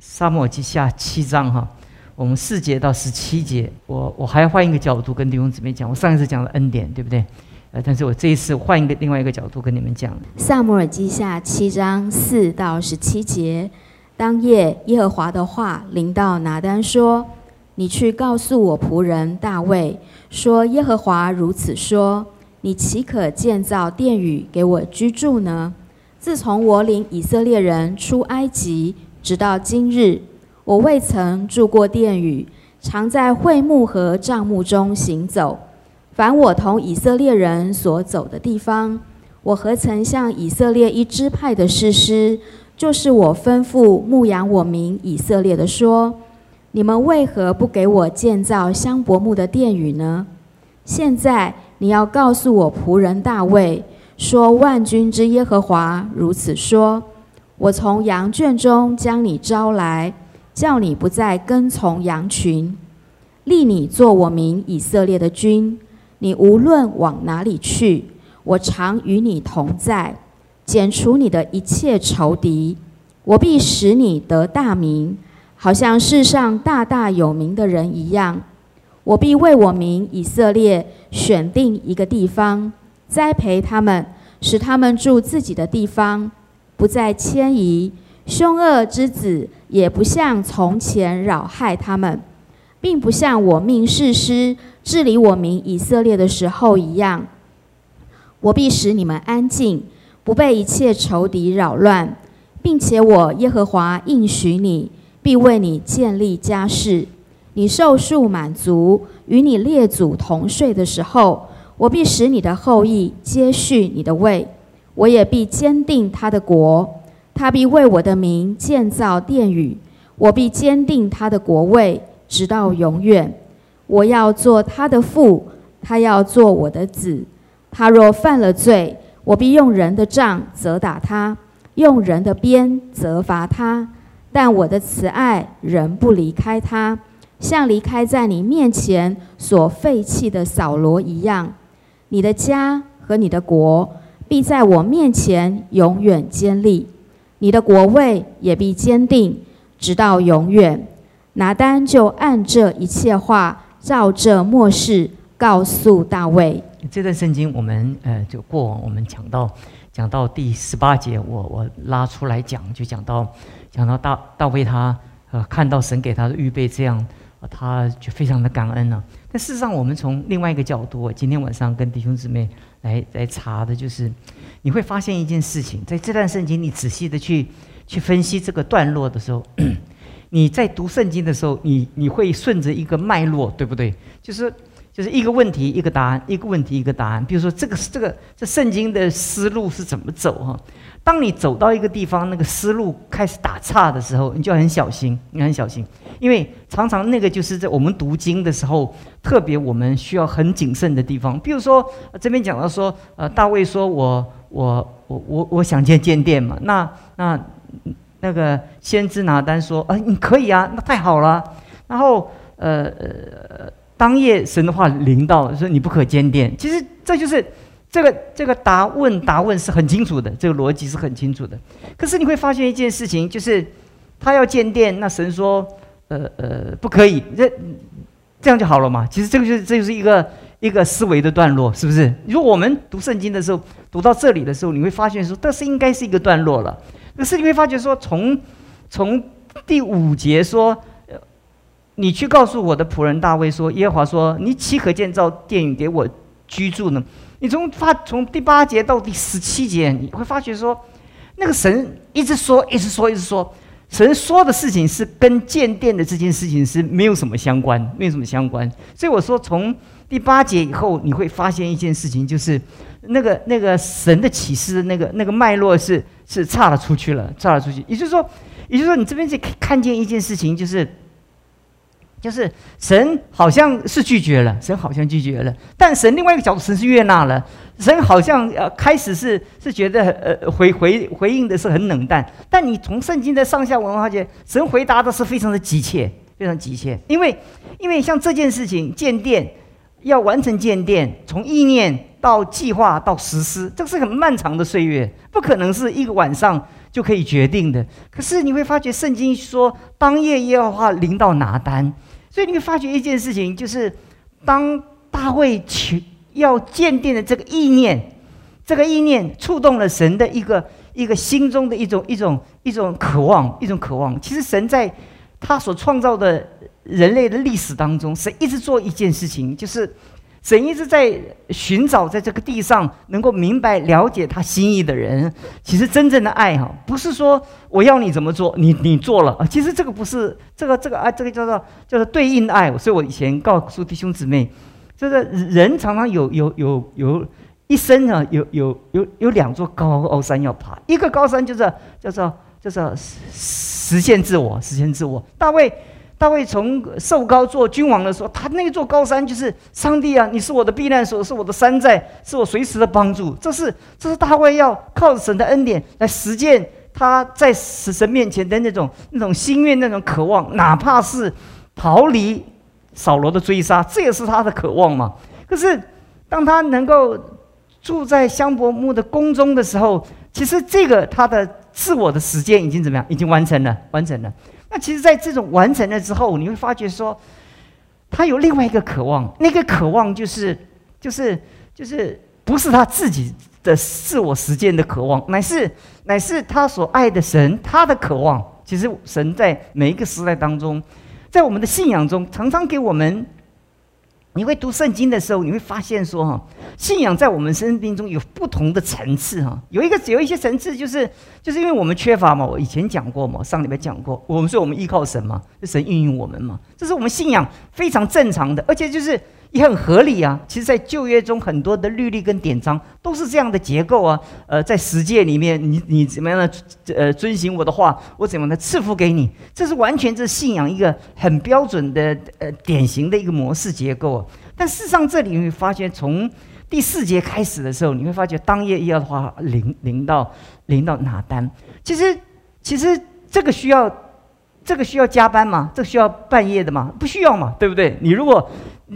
沙漠记下七章哈，我们四节到十七节，我我还要换一个角度跟弟兄姊妹讲。我上一次讲了恩典，对不对？呃，但是我这一次换一个另外一个角度跟你们讲。萨摩尔记下七章四到十七节，当夜耶和华的话临到拿单说：“你去告诉我仆人大卫，说耶和华如此说：你岂可建造殿宇给我居住呢？自从我领以色列人出埃及。”直到今日，我未曾住过殿宇，常在会幕和帐幕中行走。凡我同以色列人所走的地方，我何曾向以色列一支派的士师，就是我吩咐牧养我民以色列的说：你们为何不给我建造香柏木的殿宇呢？现在你要告诉我仆人大卫说：万军之耶和华如此说。我从羊圈中将你招来，叫你不再跟从羊群，立你做我民以色列的君。你无论往哪里去，我常与你同在，剪除你的一切仇敌。我必使你得大名，好像世上大大有名的人一样。我必为我民以色列选定一个地方，栽培他们，使他们住自己的地方。不再迁移，凶恶之子也不像从前扰害他们，并不像我命誓师治理我民以色列的时候一样。我必使你们安静，不被一切仇敌扰乱，并且我耶和华应许你，必为你建立家室。你受数满足，与你列祖同睡的时候，我必使你的后裔接续你的位。我也必坚定他的国，他必为我的名建造殿宇，我必坚定他的国位，直到永远。我要做他的父，他要做我的子。他若犯了罪，我必用人的杖责打他，用人的鞭责罚他。但我的慈爱仍不离开他，像离开在你面前所废弃的扫罗一样。你的家和你的国。必在我面前永远坚立，你的国位也必坚定，直到永远。拿单就按这一切话，照这末世告诉大卫。这段圣经我们呃，就过往我们讲到讲到第十八节，我我拉出来讲，就讲到讲到大大卫他呃看到神给他的预备这样，他就非常的感恩了。但事实上，我们从另外一个角度，今天晚上跟弟兄姊妹。来来查的就是，你会发现一件事情，在这段圣经，你仔细的去去分析这个段落的时候，你在读圣经的时候，你你会顺着一个脉络，对不对？就是就是一个问题一个答案，一个问题一个答案。比如说这个这个这圣经的思路是怎么走哈？当你走到一个地方，那个思路开始打岔的时候，你就很小心，你很小心，因为常常那个就是在我们读经的时候，特别我们需要很谨慎的地方。比如说这边讲到说，呃，大卫说我我我我我想建建殿嘛，那那那个先知拿单说，啊，你可以啊，那太好了。然后呃呃，当夜神的话临到说你不可建殿，其实这就是。这个这个答问答问是很清楚的，这个逻辑是很清楚的。可是你会发现一件事情，就是他要建殿，那神说，呃呃，不可以，这这样就好了嘛？其实这个就是这就是一个一个思维的段落，是不是？如果我们读圣经的时候，读到这里的时候，你会发现说，这是应该是一个段落了。可是你会发觉说，从从第五节说，你去告诉我的仆人大卫说，耶和华说，你岂可建造殿宇给我居住呢？你从发从第八节到第十七节，你会发觉说，那个神一直说，一直说，一直说，神说的事情是跟建殿的这件事情是没有什么相关，没有什么相关。所以我说，从第八节以后，你会发现一件事情，就是那个那个神的启示那个那个脉络是是差了出去了，差了出去。也就是说，也就是说，你这边是看见一件事情，就是。就是神好像是拒绝了，神好像拒绝了，但神另外一个角度，神是悦纳了。神好像呃开始是是觉得呃回回回应的是很冷淡，但你从圣经的上下文发现，神回答的是非常的急切，非常急切。因为因为像这件事情建殿要完成建殿，从意念到计划到实施，这个是很漫长的岁月，不可能是一个晚上就可以决定的。可是你会发觉，圣经说当夜耶和华临到拿单，所以你会发觉一件事情，就是当大卫求要鉴定的这个意念，这个意念触动了神的一个一个心中的一种一种一种渴望，一种渴望。其实神在他所创造的人类的历史当中，神一直做一件事情，就是。神一直在寻找，在这个地上能够明白、了解他心意的人。其实真正的爱哈，不是说我要你怎么做，你你做了啊。其实这个不是这个这个啊，这个叫做叫做对应的爱。所以我以前告诉弟兄姊妹，就是人常常有有有有一生啊，有有有有两座高高山要爬。一个高山就是叫做叫做实现自我，实现自我。大卫。大卫从受高做君王的时候，他那座高山就是上帝啊！你是我的避难所，是我的山寨，是我随时的帮助。这是这是大卫要靠神的恩典来实践他在死神面前的那种那种心愿、那种渴望，哪怕是逃离扫罗的追杀，这也是他的渴望嘛。可是当他能够住在香柏木的宫中的时候，其实这个他的自我的实践已经怎么样？已经完成了，完成了。那其实，在这种完成了之后，你会发觉说，他有另外一个渴望，那个渴望就是，就是，就是不是他自己的自我实践的渴望，乃是，乃是他所爱的神他的渴望。其实，神在每一个时代当中，在我们的信仰中，常常给我们。你会读圣经的时候，你会发现说哈，信仰在我们生命中有不同的层次哈。有一个有一些层次，就是就是因为我们缺乏嘛。我以前讲过嘛，上礼拜讲过，我们说我们依靠神嘛，是神运用我们嘛，这是我们信仰非常正常的，而且就是。也很合理啊！其实，在旧约中，很多的律例跟典章都是这样的结构啊。呃，在十诫里面，你你怎么样的呃遵循我的话，我怎么的赐福给你？这是完全是信仰一个很标准的呃典型的一个模式结构。啊但事实上，这里你会发现，从第四节开始的时候，你会发觉当夜要的话临临到临到哪单？其实其实这个需要这个需要加班吗？这个需要半夜的吗？不需要嘛，对不对？你如果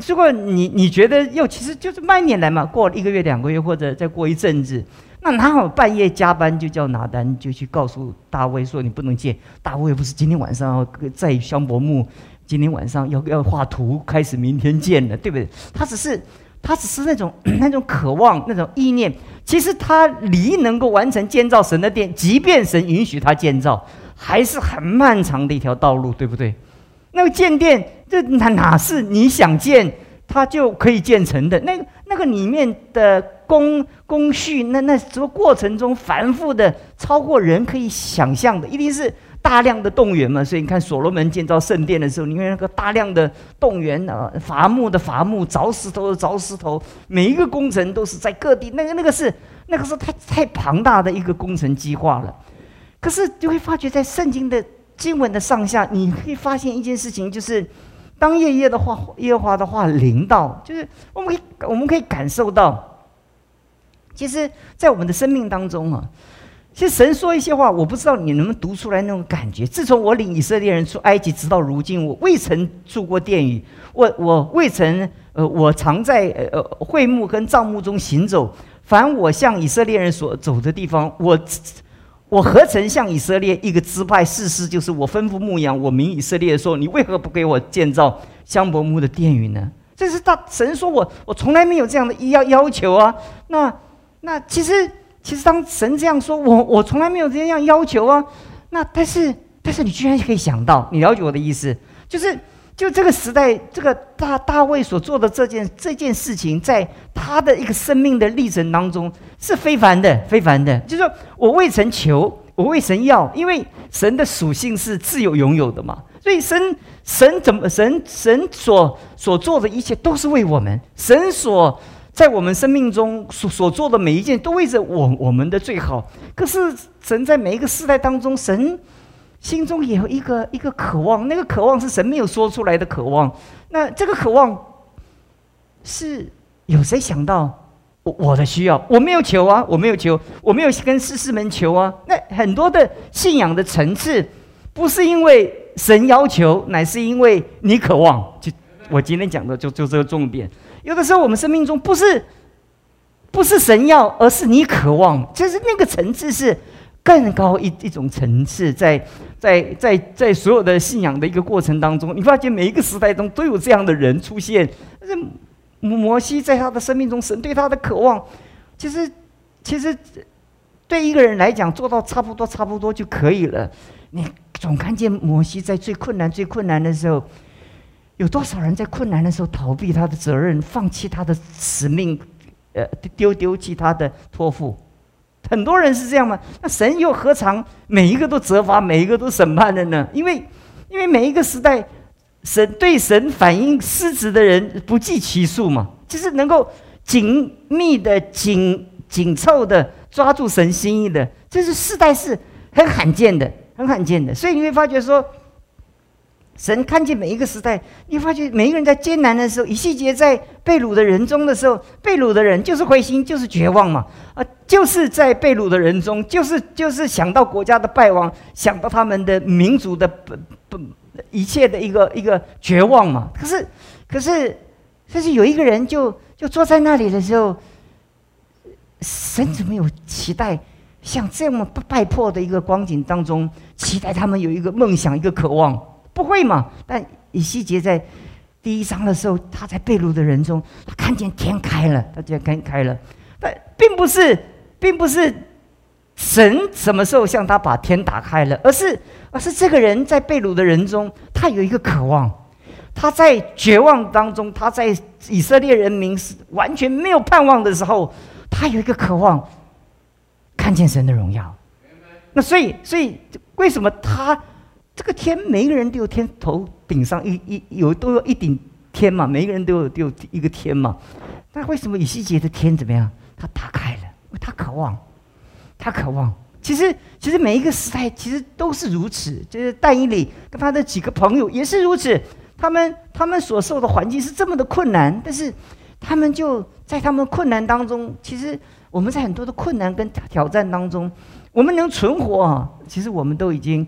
如果你你觉得又其实就是慢点来嘛，过一个月两个月或者再过一阵子，那哪好半夜加班就叫拿单就去告诉大卫说你不能见大卫不是今天晚上要在香柏木，今天晚上要要画图开始明天见了对不对？他只是他只是那种那种渴望那种意念，其实他离能够完成建造神的殿，即便神允许他建造，还是很漫长的一条道路，对不对？那个建殿，这哪哪是你想建，它就可以建成的？那个那个里面的工工序，那那什么过程中繁复的，超过人可以想象的，一定是大量的动员嘛。所以你看，所罗门建造圣殿的时候，你看那个大量的动员啊，伐木的伐木，凿石头的凿石头，每一个工程都是在各地，那个那个是那个是太太庞大的一个工程计划了。可是就会发觉，在圣经的。经文的上下，你可以发现一件事情，就是当夜夜的话，耶华的话临到，就是我们可以我们可以感受到，其实，在我们的生命当中啊，其实神说一些话，我不知道你能不能读出来那种感觉。自从我领以色列人出埃及，直到如今，我未曾住过殿宇，我我未曾呃，我常在呃会幕跟帐幕中行走，凡我向以色列人所走的地方，我。我何曾向以色列一个支派誓师，就是我吩咐牧羊，我名以色列说，你为何不给我建造香柏木的殿宇呢？这是大神说我，我从来没有这样的要要求啊。那那其实其实当神这样说，我我从来没有这样要求啊。那但是但是你居然可以想到，你了解我的意思，就是就这个时代，这个大大卫所做的这件这件事情，在他的一个生命的历程当中。是非凡的，非凡的。就是我未曾求，我未曾要，因为神的属性是自由拥有的嘛。所以神神怎么神神所所做的一切都是为我们。神所在我们生命中所所做的每一件，都为着我我们的最好。可是神在每一个时代当中，神心中也有一个一个渴望，那个渴望是神没有说出来的渴望。那这个渴望是有谁想到？我我的需要，我没有求啊，我没有求，我没有跟师师们求啊。那很多的信仰的层次，不是因为神要求，乃是因为你渴望。就我今天讲的，就就这个重点。有的时候我们生命中不是不是神要，而是你渴望。就是那个层次是更高一一种层次，在在在在所有的信仰的一个过程当中，你发现每一个时代中都有这样的人出现。但是摩西在他的生命中，神对他的渴望，其实其实对一个人来讲，做到差不多差不多就可以了。你总看见摩西在最困难最困难的时候。有多少人在困难的时候逃避他的责任，放弃他的使命，呃，丢丢弃他的托付？很多人是这样吗？那神又何尝每一个都责罚，每一个都审判的呢？因为，因为每一个时代，神对神反应失职的人不计其数嘛，就是能够紧密的、紧紧凑的抓住神心意的，这是世代是很罕见的，很罕见的。所以你会发觉说。神看见每一个时代，你发觉每一个人在艰难的时候，以细节在被掳的人中的时候，被掳的人就是灰心，就是绝望嘛，啊，就是在被掳的人中，就是就是想到国家的败亡，想到他们的民族的不不一切的一个一个绝望嘛。可是，可是，但是有一个人就就坐在那里的时候，神怎么有期待，像这么败破的一个光景当中，期待他们有一个梦想，一个渴望。不会嘛？但以西结在第一章的时候，他在被掳的人中，他看见天开了，他就天开了。但并不是，并不是神什么时候向他把天打开了，而是，而是这个人在被掳的人中，他有一个渴望。他在绝望当中，他在以色列人民是完全没有盼望的时候，他有一个渴望，看见神的荣耀。那所以，所以为什么他？这个天，每一个人都有天头顶上一一有都有一顶天嘛，每一个人都有都有一个天嘛。那为什么以西结的天怎么样？他打开了，他渴望，他渴望。其实，其实每一个时代其实都是如此。就是但以理跟他的几个朋友也是如此。他们他们所受的环境是这么的困难，但是他们就在他们困难当中。其实我们在很多的困难跟挑战当中，我们能存活啊，其实我们都已经。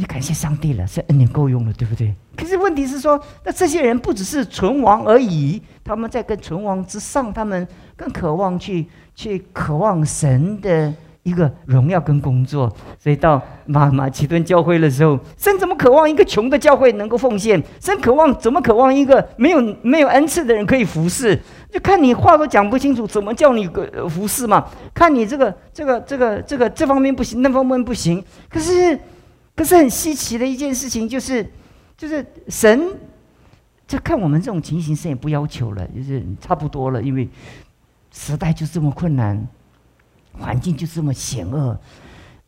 你感谢上帝了，是恩典够用了，对不对？可是问题是说，那这些人不只是存亡而已，他们在跟存亡之上，他们更渴望去去渴望神的一个荣耀跟工作。所以到马马其顿教会的时候，神怎么渴望一个穷的教会能够奉献？神渴望怎么渴望一个没有没有恩赐的人可以服侍？就看你话都讲不清楚，怎么叫你服侍嘛？看你这个这个这个这个这方面不行，那方面不行。可是。可是很稀奇的一件事情，就是，就是神，就看我们这种情形，神也不要求了，就是差不多了，因为时代就这么困难，环境就这么险恶，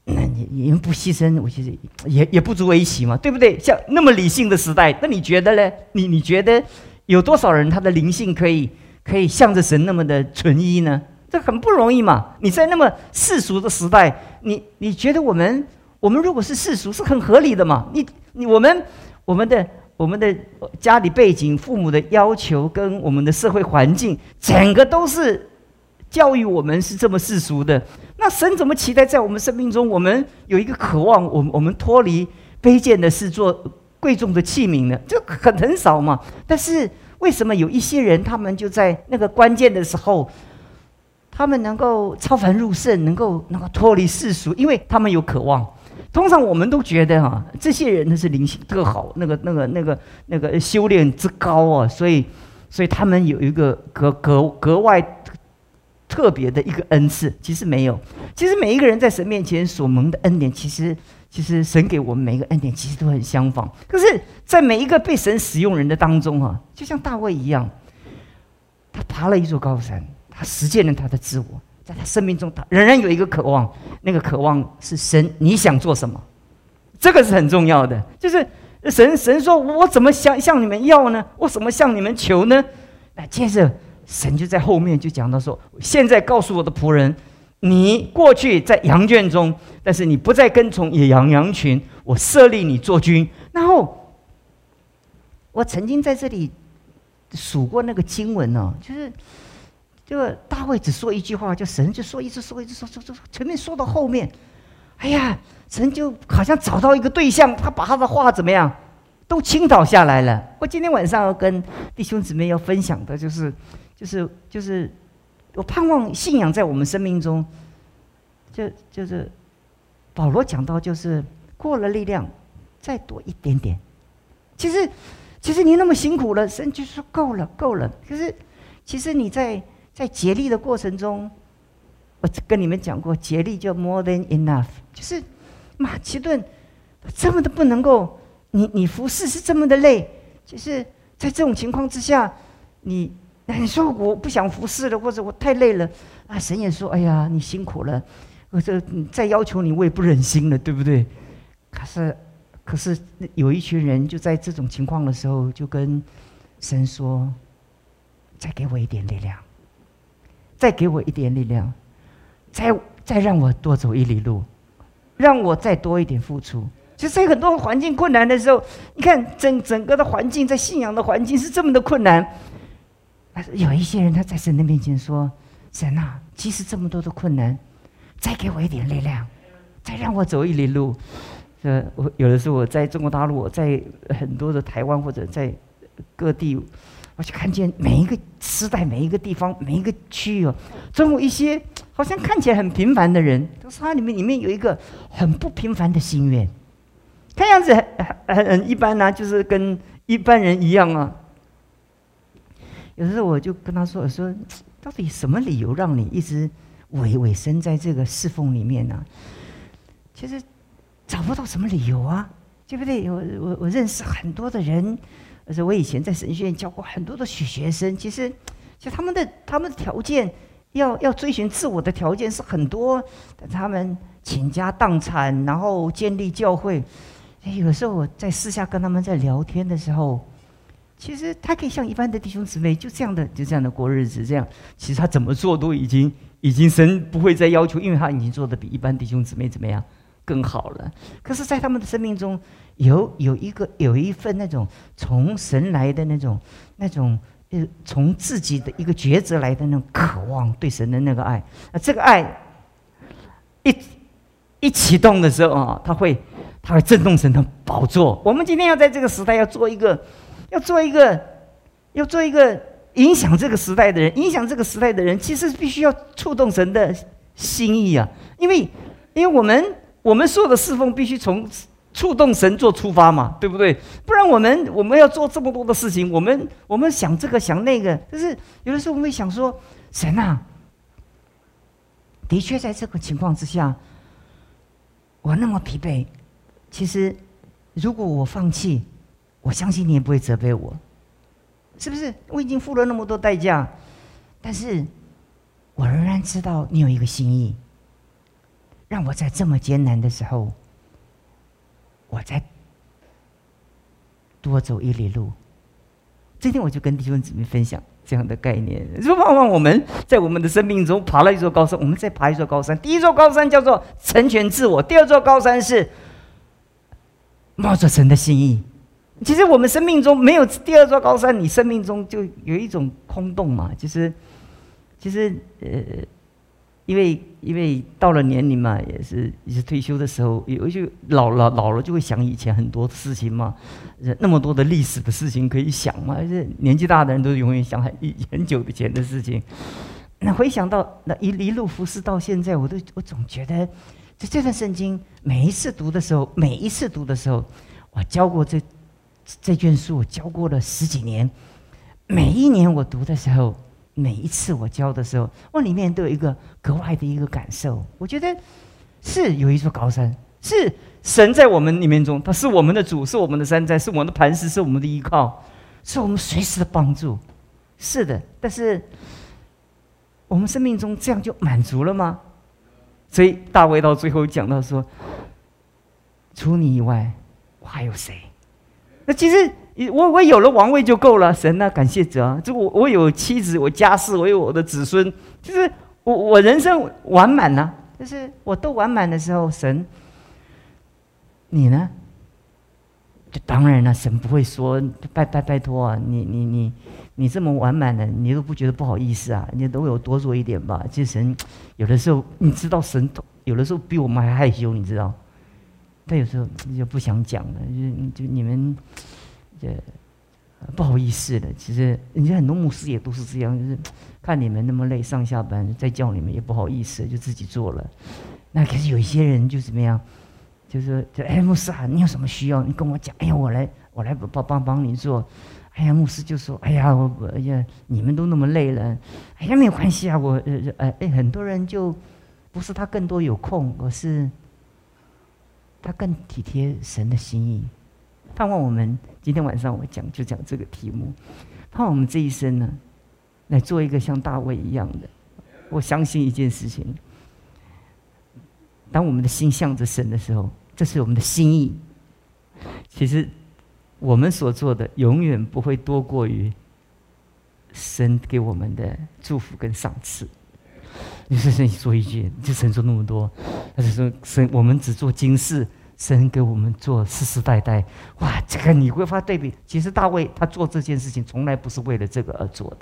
那你你们不牺牲，我其实也也不足为奇嘛，对不对？像那么理性的时代，那你觉得呢？你你觉得有多少人他的灵性可以可以向着神那么的纯一呢？这很不容易嘛！你在那么世俗的时代，你你觉得我们？我们如果是世俗，是很合理的嘛？你你我们我们的我们的家里背景、父母的要求跟我们的社会环境，整个都是教育我们是这么世俗的。那神怎么期待在我们生命中，我们有一个渴望，我我们脱离卑贱的事，做贵重的器皿呢？就很很少嘛。但是为什么有一些人，他们就在那个关键的时候？他们能够超凡入圣，能够能够脱离世俗，因为他们有渴望。通常我们都觉得哈，这些人呢是灵性特好，那个那个那个那个修炼之高啊，所以所以他们有一个格格格外特别的一个恩赐。其实没有，其实每一个人在神面前所蒙的恩典，其实其实神给我们每一个恩典，其实都很相仿。可是，在每一个被神使用人的当中啊，就像大卫一样，他爬了一座高山。他实践了他的自我，他生命中，他仍然有一个渴望，那个渴望是神，你想做什么？这个是很重要的。就是神，神说：“我怎么向向你们要呢？我怎么向你们求呢？”那接着神就在后面就讲到说：“现在告诉我的仆人，你过去在羊圈中，但是你不再跟从野羊羊群，我设立你做君。”然后我曾经在这里数过那个经文呢，就是。这个大卫只说一句话，就神就说一直说一直说说说，前面说到后面，哎呀，神就好像找到一个对象，他把他的话怎么样，都倾倒下来了。我今天晚上要跟弟兄姊妹要分享的就是，就是就是，我盼望信仰在我们生命中，就就是保罗讲到就是过了力量，再多一点点。其实，其实你那么辛苦了，神就说够了，够了。可是，其实你在在竭力的过程中，我跟你们讲过，竭力就 more than enough，就是马其顿这么的不能够，你你服侍是这么的累，就是在这种情况之下，你你说我不想服侍了，或者我太累了啊，神也说，哎呀，你辛苦了。我这再要求你，我也不忍心了，对不对？可是，可是有一群人就在这种情况的时候，就跟神说：“再给我一点力量，再给我一点力量，再再让我多走一里路，让我再多一点付出。”就在很多环境困难的时候，你看整整个的环境，在信仰的环境是这么的困难，但是有一些人他在神的面前说：“神啊，即使这么多的困难。”再给我一点力量，再让我走一里路。呃，我有的时候我在中国大陆，我在很多的台湾或者在各地，我就看见每一个时代、每一个地方、每一个区域哦，总有一些 好像看起来很平凡的人，但是他里面里面有一个很不平凡的心愿，看样子很很很一般呐，就是跟一般人一样啊。有时候我就跟他说：“我说，到底什么理由让你一直？”委委身在这个侍奉里面呢，其实找不到什么理由啊，对不对？我我我认识很多的人，而且我以前在神学院教过很多的学学生。其实，其实他们的他们的条件，要要追寻自我的条件是很多，他们倾家荡产，然后建立教会。有时候我在私下跟他们在聊天的时候，其实他可以像一般的弟兄姊妹，就这样的就这样的过日子。这样，其实他怎么做都已经。已经神不会再要求，因为他已经做的比一般弟兄姊妹怎么样更好了。可是，在他们的生命中，有有一个有一份那种从神来的那种那种呃，从自己的一个抉择来的那种渴望，对神的那个爱。那这个爱一一启动的时候啊，他会他会震动神的宝座。我们今天要在这个时代要做一个，要做一个，要做一个。影响这个时代的人，影响这个时代的人，其实必须要触动神的心意啊！因为，因为我们我们所有的侍奉必须从触动神做出发嘛，对不对？不然我们我们要做这么多的事情，我们我们想这个想那个，就是有的时候我们会想说，神啊，的确在这个情况之下，我那么疲惫，其实如果我放弃，我相信你也不会责备我。是不是我已经付了那么多代价，但是我仍然知道你有一个心意，让我在这么艰难的时候，我再多走一里路。今天我就跟弟兄姊妹分享这样的概念，就盼望我们在我们的生命中爬了一座高山，我们再爬一座高山。第一座高山叫做成全自我，第二座高山是冒着神的心意。其实我们生命中没有第二座高山，你生命中就有一种空洞嘛。其实，其实呃，因为因为到了年龄嘛，也是也是退休的时候，有一些老了老了就会想以前很多事情嘛，那么多的历史的事情可以想嘛。这年纪大的人都永远想很很久以前的事情。那回想到那一一路服侍到现在，我都我总觉得，在这段圣经每一次读的时候，每一次读的时候，我教过这。这卷书我教过了十几年，每一年我读的时候，每一次我教的时候，我里面都有一个格外的一个感受。我觉得是有一座高山，是神在我们里面中，他是我们的主，是我们的山寨，是我们的磐石，是我们的依靠，是我们随时的帮助。是的，但是我们生命中这样就满足了吗？所以大卫到最后讲到说：“除你以外，我还有谁？”那其实我我有了王位就够了，神啊，感谢主啊！这我我有妻子，我家世，我有我的子孙，就是我我人生完满了。就是我都完满的时候，神，你呢？就当然了，神不会说拜拜拜托啊！你你你你这么完满的，你都不觉得不好意思啊？你都有多做一点吧？其实神有的时候，你知道神有的时候比我们还害羞，你知道。他有时候就不想讲了，就就你们，这不好意思的。其实人家很多牧师也都是这样，就是看你们那么累，上下班再叫你们也不好意思，就自己做了。那可是有一些人就怎么样，就是就哎牧师啊，你有什么需要，你跟我讲，哎呀，我来我来帮帮帮你做。哎呀，牧师就说，哎呀，我哎呀，你们都那么累了，哎呀，没有关系啊，我呃呃哎，很多人就不是他更多有空，而是他更体贴神的心意。盼望我们今天晚上我讲就讲这个题目，盼望我们这一生呢，来做一个像大卫一样的。我相信一件事情。当我们的心向着神的时候，这是我们的心意。其实，我们所做的永远不会多过于神给我们的祝福跟赏赐。你是神说一句，就神说那么多，他就说神，我们只做今世，神给我们做世世代代。哇，这个你会发对比。其实大卫他做这件事情，从来不是为了这个而做的。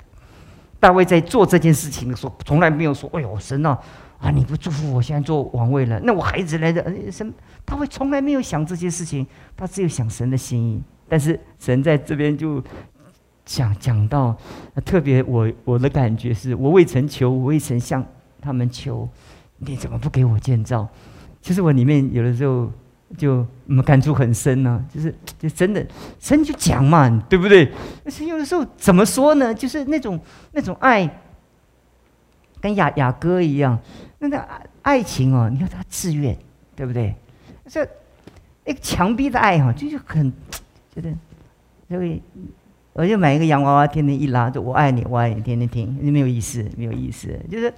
大卫在做这件事情的时候，从来没有说：“哎呦，神啊！”啊！你不祝福我，现在做王位了，那我孩子来的神，大卫从来没有想这些事情，他只有想神的心意。但是神在这边就讲讲到，特别我我的感觉是，我未曾求，我未曾向他们求，你怎么不给我建造？其实我里面有的时候就我们感触很深呢，就是就真的神就讲嘛，对不对？但是有的时候怎么说呢？就是那种那种爱。跟雅雅歌一样，那个爱情哦，你看他自愿，对不对？这那个强逼的爱哈，就是很觉得，所以我就买一个洋娃娃，天天一拉，就我爱你，我爱你，天天听，没有意思，没有意思。就是，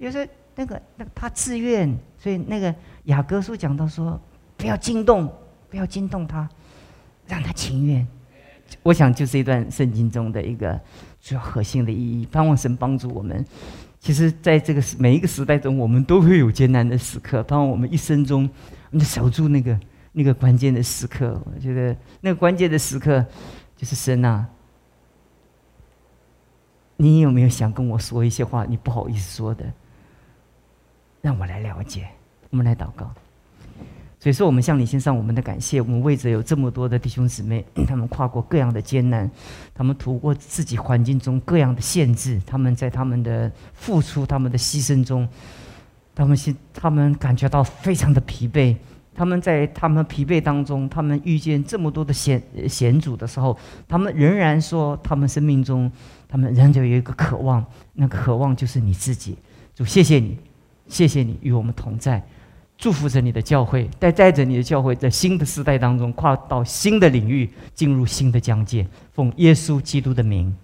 就是那个那个他自愿，所以那个雅歌书讲到说，不要惊动，不要惊动他，让他情愿。我想就是一段圣经中的一个主要核心的意义，盼望神帮助我们。其实，在这个每一个时代中，我们都会有艰难的时刻。盼望我们一生中，我们守住那个那个关键的时刻，我觉得那个关键的时刻就是神啊！你有没有想跟我说一些话？你不好意思说的，让我来了解。我们来祷告。所以说，我们向你献上我们的感谢。我们为着有这么多的弟兄姊妹，他们跨过各样的艰难，他们突破自己环境中各样的限制，他们在他们的付出、他们的牺牲中，他们现他们感觉到非常的疲惫。他们在他们疲惫当中，他们遇见这么多的险险阻的时候，他们仍然说，他们生命中，他们仍旧有一个渴望，那个渴望就是你自己。主，谢谢你，谢谢你与我们同在。祝福着你的教会，带带着你的教会，在新的时代当中跨到新的领域，进入新的疆界。奉耶稣基督的名。